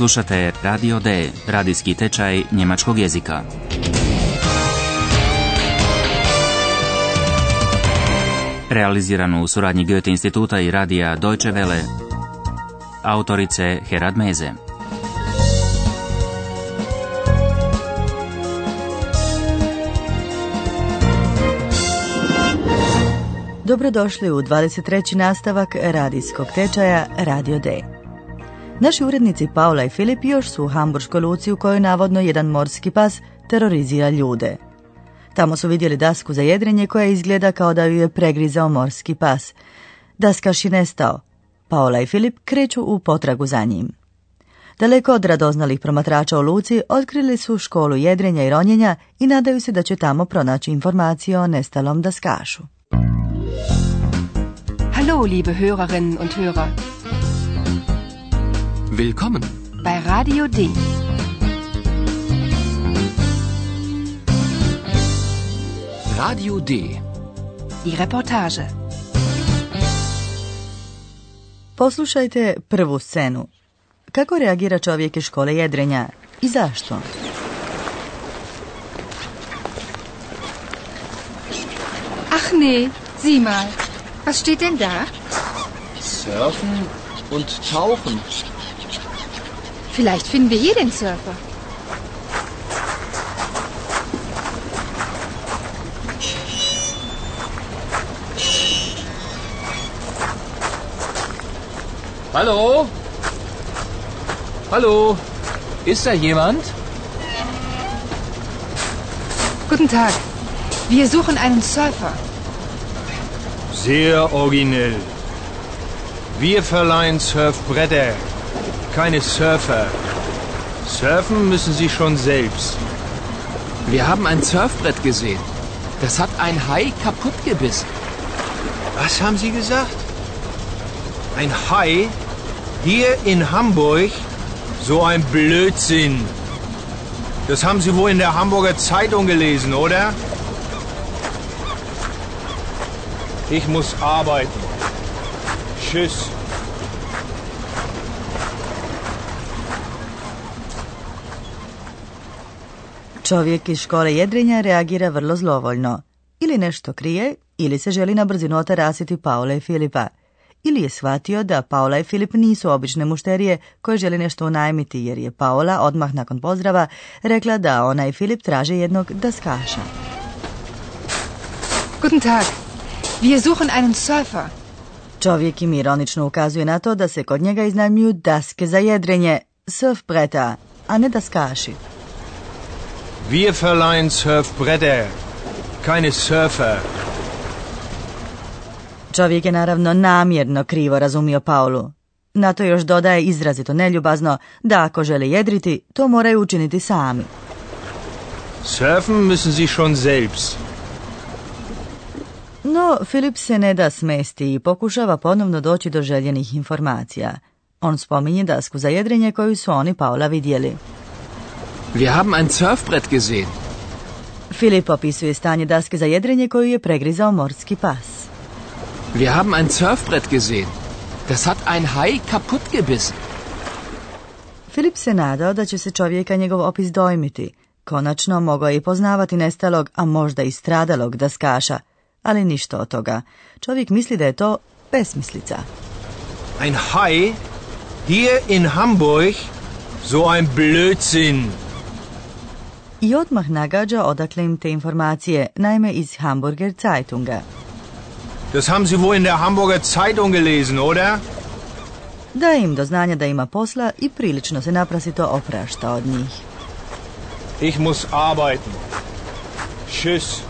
Slušate Radio D, radijski tečaj njemačkog jezika. Realiziranu u suradnji Goethe instituta i radija Deutsche Welle. Autorice Herad Meze. Dobrodošli u 23. nastavak radijskog tečaja Radio D. Naši urednici Paula i Filip još su u Hamburškoj luci u kojoj navodno jedan morski pas terorizira ljude. Tamo su vidjeli dasku za jedrenje koja izgleda kao da ju je pregrizao morski pas. Daskaš je nestao. Paola i Filip kreću u potragu za njim. Daleko od radoznalih promatrača u luci otkrili su školu jedrenja i ronjenja i nadaju se da će tamo pronaći informacije o nestalom daskašu. Hallo, liebe Hörerinnen und Hörer. Willkommen. Bei Radio D. Radio D. Die Reportage. Poslušajte prvu scenu. Kako reagira čovjek iz škole jedrenja i zašto? Ach nee, sieh mal. Was steht denn da? Surfen und tauchen. Vielleicht finden wir hier den Surfer. Hallo? Hallo? Ist da jemand? Guten Tag. Wir suchen einen Surfer. Sehr originell. Wir verleihen Surfbretter, keine Surfer. Surfen müssen Sie schon selbst. Wir haben ein Surfbrett gesehen. Das hat ein Hai kaputt gebissen. Was haben Sie gesagt? Ein Hai? Hier in Hamburg? So ein Blödsinn. Das haben Sie wohl in der Hamburger Zeitung gelesen, oder? Ich muss arbeiten. Tschüss. Čovjek iz škole jedrenja reagira vrlo zlovoljno. Ili nešto krije, ili se želi na brzinu otarasiti Paula i Filipa. Ili je shvatio da Paula i Filip nisu obične mušterije koje želi nešto unajmiti, jer je Paula odmah nakon pozdrava rekla da ona i Filip traže jednog daskaša. Guten Tag. Wir suchen einen Surfer. Čovjek im ironično ukazuje na to da se kod njega iznajmljuju daske za jedrenje, surfbreta, a ne daskaši. Wir verleihen Surfbretter, keine Surfer. Čovjek je naravno namjerno krivo razumio Paulu. Na to još dodaje izrazito neljubazno da ako žele jedriti, to moraju učiniti sami. Surfen müssen Sie schon selbst. No, Filip se ne da smesti i pokušava ponovno doći do željenih informacija. On spominje dasku za jedrenje koju su oni Paula vidjeli. Wir haben ein Surfbrett gesehen. Filip opisuje stanje daske za jedrenje koju je pregrizao morski pas. Wir haben ein Surfbrett gesehen. Das hat ein Hai kaputt gebissen. Filip se nadao da će se čovjeka njegov opis dojmiti. Konačno mogao je i poznavati nestalog, a možda i stradalog daskaša, ali ništa od toga. Čovjek misli da je to besmislica. Ein Hai? Hier in Hamburg? So ein Blödsinn. I odmah nagađa odakle im te informacije, naime iz Hamburger Zeitunga. Das haben Sie wohl in der Hamburger Zeitung gelesen, oder? Da im do znanja da ima posla i prilično se naprasito oprašta od njih. Ich muss arbeiten. Tschüss.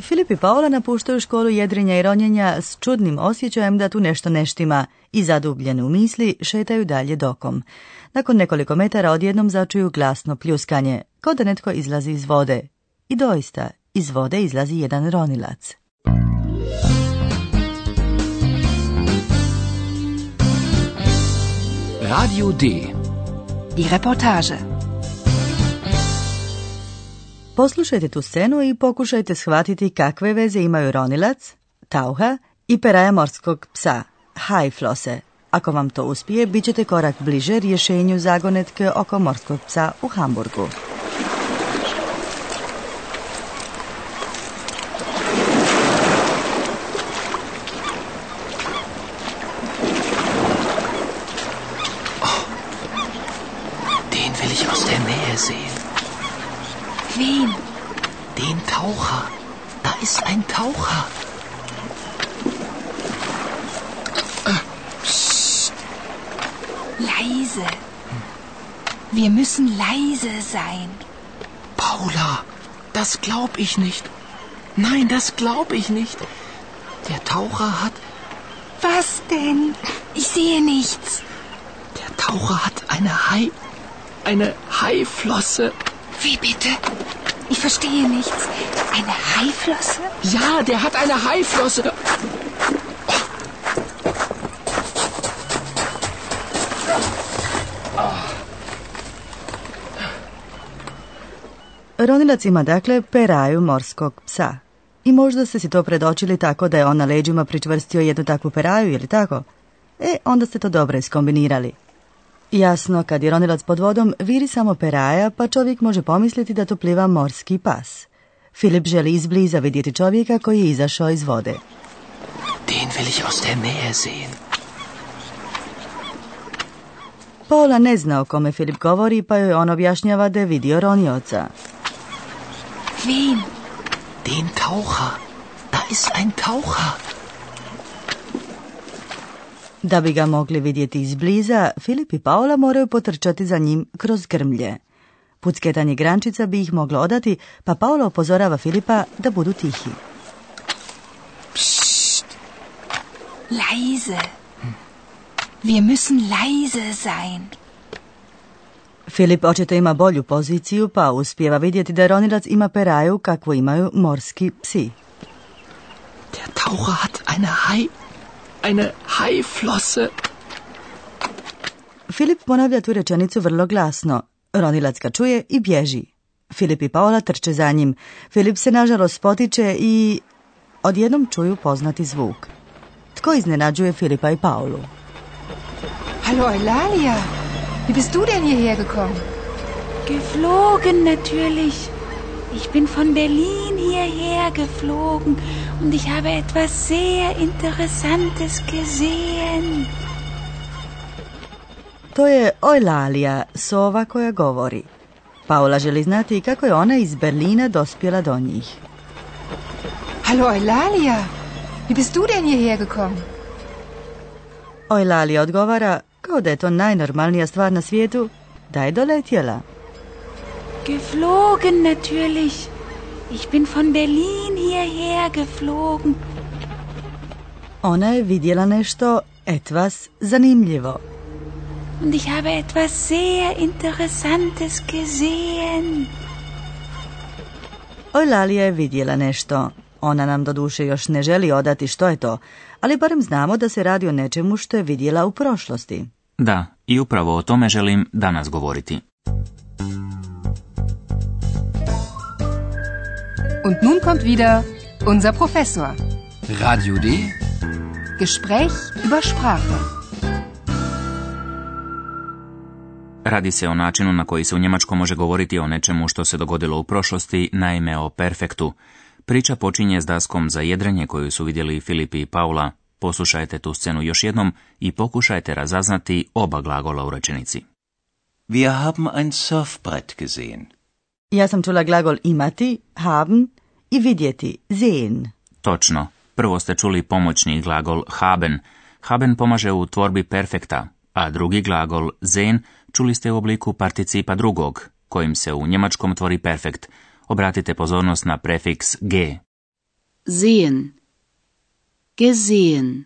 Filip i Paola napuštaju školu jedrenja i ronjenja s čudnim osjećajem da tu nešto neštima i zadubljeni u misli šetaju dalje dokom. Nakon nekoliko metara odjednom začuju glasno pljuskanje, kao da netko izlazi iz vode. I doista, iz vode izlazi jedan ronilac. Radio D. Die Reportage. Poslušajte tu scenu i pokušajte shvatiti kakve veze imaju ronilac, tauha i peraja morskog psa, hajflose, Ako vam to uspije, bit ćete korak bliže rješenju zagonetke oko morskog psa u Hamburgu. Wir müssen leise sein. Paula, das glaub ich nicht. Nein, das glaub ich nicht. Der Taucher hat. Was denn? Ich sehe nichts. Der Taucher hat eine Hai. Eine Haiflosse. Wie bitte? Ich verstehe nichts. Eine Haiflosse? Ja, der hat eine Haiflosse. Ronilac ima dakle peraju morskog psa. I možda ste si to predočili tako da je on na leđima pričvrstio jednu takvu peraju, ili tako? E, onda ste to dobro iskombinirali. Jasno, kad je ronilac pod vodom, viri samo peraja, pa čovjek može pomisliti da to pliva morski pas. Filip želi izbliza vidjeti čovjeka koji je izašao iz vode. Den will ich aus der Nähe sehen. Paula ne zna o kome Filip govori, pa joj on objašnjava da je vidio ronioca. Wen? Den Taucher. Da ist ein Taucher. Da bi ga mogli vidjeti izbliza, Filip i Paula moraju potrčati za njim kroz grmlje. Pucketanje grančica bi ih moglo odati, pa Paula upozorava Filipa da budu tihi. Leise. Wir müssen leise sein. Filip očito ima bolju poziciju, pa uspijeva vidjeti da Ronilac ima peraju kakvu imaju morski psi. Der Taucher hat eine Hai. Eine Haiflosse. Filip ponavlja tu rečenicu vrlo glasno. Ronilac ga čuje i bježi. Filip i Paola trče za njim. Filip se nažalost potiče i odjednom čuju poznati zvuk. Tko iznenađuje Filipa i Paulu? Hallo Eulalia, wie bist du denn hierher gekommen? Geflogen natürlich. Ich bin von Berlin hierher geflogen und ich habe etwas sehr Interessantes gesehen. To je Ojlalija, sova koja govori. Paula želi znati kako je ona iz Berlina dospjela do njih. Hallo Eulalia, wie bist du denn hierher gekommen? Ojlalija odgovara, kao da je to najnormalnija stvar na svijetu, da je doletjela. Geflogen natürlich. Ich bin von Berlin hierher geflogen. Ona je vidjela nešto etwas zanimljivo. Und ich habe etwas sehr Interessantes gesehen. Ojlalija je vidjela nešto. Ona nam doduše još ne želi odati što je to, ali barem znamo da se radi o nečemu što je vidjela u prošlosti. Da, i upravo o tome želim danas govoriti. Und nun kommt wieder unser Professor. Radio D. Gespräch über Sprache. Radi se o načinu na koji se u Njemačkom može govoriti o nečemu što se dogodilo u prošlosti, naime o perfektu. Priča počinje s daskom za jedrenje koju su vidjeli Filipi i Paula. Poslušajte tu scenu još jednom i pokušajte razaznati oba glagola u rečenici. Wir haben ein Surfbrett gesehen. Ja sam čula glagol imati, haben i vidjeti, sehen. Točno. Prvo ste čuli pomoćni glagol haben. Haben pomaže u tvorbi perfekta, a drugi glagol sehen čuli ste u obliku participa drugog, kojim se u njemačkom tvori perfekt. Obratite pozornost na prefiks g. Sehen. Gesehen.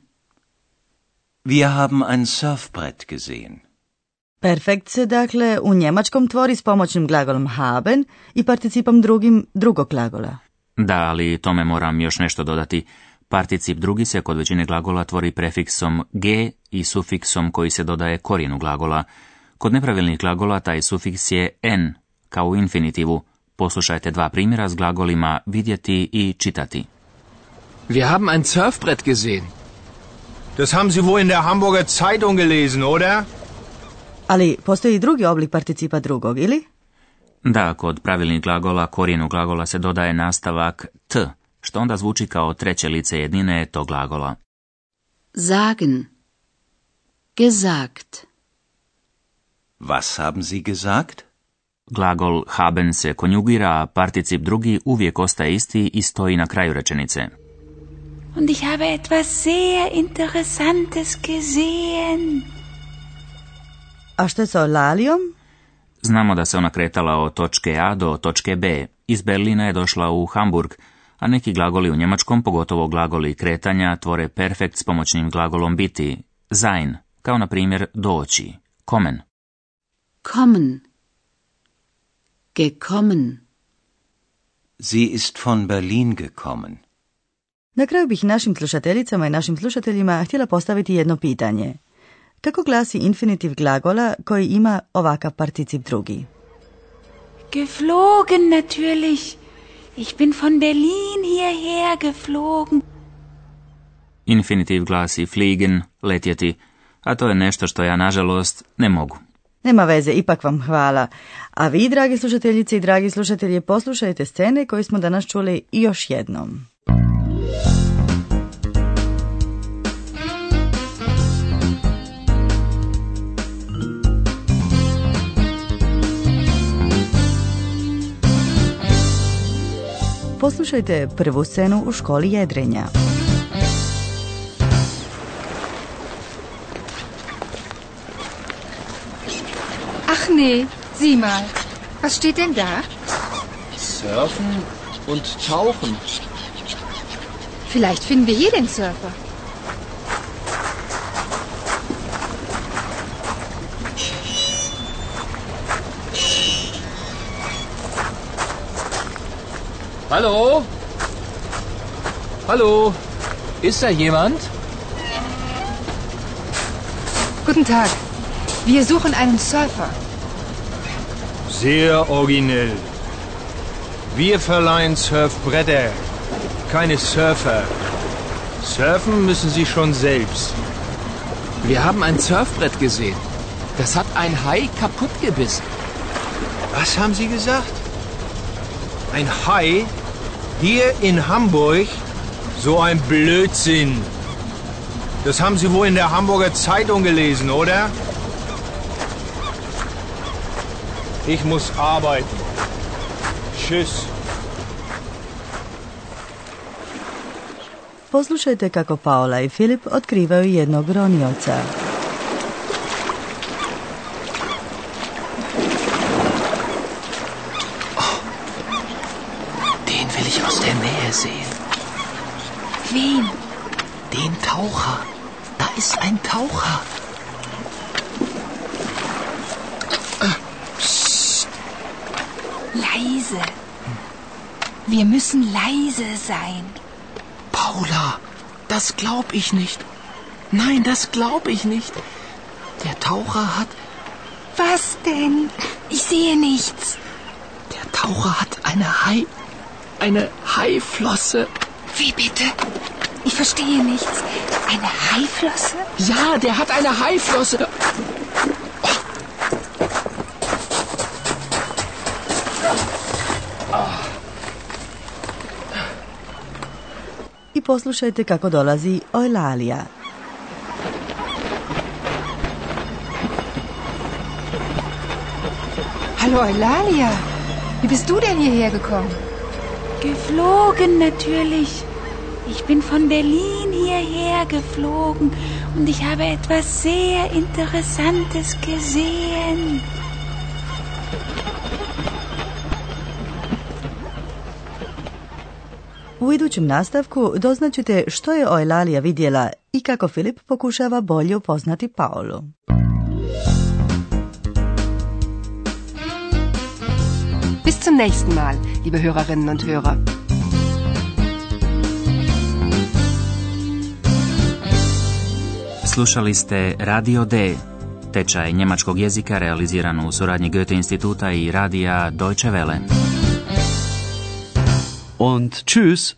Wir haben ein Surfbrett gesehen. Perfekt se dakle u njemačkom tvori s pomoćnim glagolom haben i participom drugim drugog glagola. Da, ali tome moram još nešto dodati. Particip drugi se kod većine glagola tvori prefiksom g i sufiksom koji se dodaje korijenu glagola. Kod nepravilnih glagola taj sufiks je n, kao u infinitivu. Poslušajte dva primjera s glagolima vidjeti i čitati. Wir haben ein Surfbrett gesehen. Das haben Sie wohl in der Hamburger Zeitung gelesen, oder? Ali postoji i drugi oblik participa drugog, ili? Da, kod pravilnih glagola korijenu glagola se dodaje nastavak t, što onda zvuči kao treće lice jednine tog glagola. Sagen. Gesagt. Was haben Sie gesagt? Glagol haben se konjugira, a particip drugi uvijek ostaje isti i stoji na kraju rečenice. Und ich habe etwas sehr Interessantes gesehen. A što je sa Lalijom? Znamo da se ona kretala od točke A do točke B. Iz Berlina je došla u Hamburg, a neki glagoli u njemačkom, pogotovo glagoli kretanja, tvore perfekt s pomoćnim glagolom biti, sein, kao na primjer doći, kommen. Kommen. Gekommen. Sie ist von Berlin gekommen. Na kraju bih našim slušateljicama i našim slušateljima htjela postaviti jedno pitanje. Kako glasi infinitiv glagola koji ima ovakav particip drugi? Geflogen natürlich. Ich bin von Berlin hierher geflogen. Infinitiv glasi fliegen, letjeti, a to je nešto što ja nažalost ne mogu. Nema veze, ipak vam hvala. A vi, dragi slušateljice i dragi slušatelji, poslušajte scene koje smo danas čuli još jednom. Poslušajte prvu scenu u školi jedrenja. Ach nee, sieh mal. Was steht denn da? Surfen und tauchen. Vielleicht finden wir hier den Surfer. Hallo? Hallo? Ist da jemand? Guten Tag. Wir suchen einen Surfer. Sehr originell. Wir verleihen Surfbretter, keine Surfer. Surfen müssen Sie schon selbst. Wir haben ein Surfbrett gesehen. Das hat ein Hai kaputt gebissen. Was haben Sie gesagt? Ein Hai? Hier in Hamburg? So ein Blödsinn. Das haben Sie wohl in der Hamburger Zeitung gelesen, oder? Ich muss arbeiten. Tschüss. Poslušajte kako Paola i Filip otkrivaju jednog ronioca. Den will ich aus der Nähe sehen. Wen? Den Taucher. Da ist ein Taucher. Leise. Wir müssen leise sein. Paula, das glaub ich nicht. Nein, das glaub ich nicht. Der Taucher hat. Was denn? Ich sehe nichts. Der Taucher hat eine Hai. eine Haiflosse. Wie bitte? Ich verstehe nichts. Eine Haiflosse? Ja, der hat eine Haiflosse. Poslušajte kako dolazi Eulalia. Hallo Eulalia. Wie bist du denn hierher gekommen? Geflogen natürlich. Ich bin von Berlin hierher geflogen und ich habe etwas sehr Interessantes gesehen. U idućem nastavku doznaćete što je Eulalia vidjela i kako Filip pokušava bolje upoznati Paolu. Bis zum nächsten Mal, liebe Hörerinnen und Hörer. Slušali ste Radio D, tečaj njemačkog jezika realiziran u suradnji Goethe instituta i radija Deutsche Welle. Und tschüss.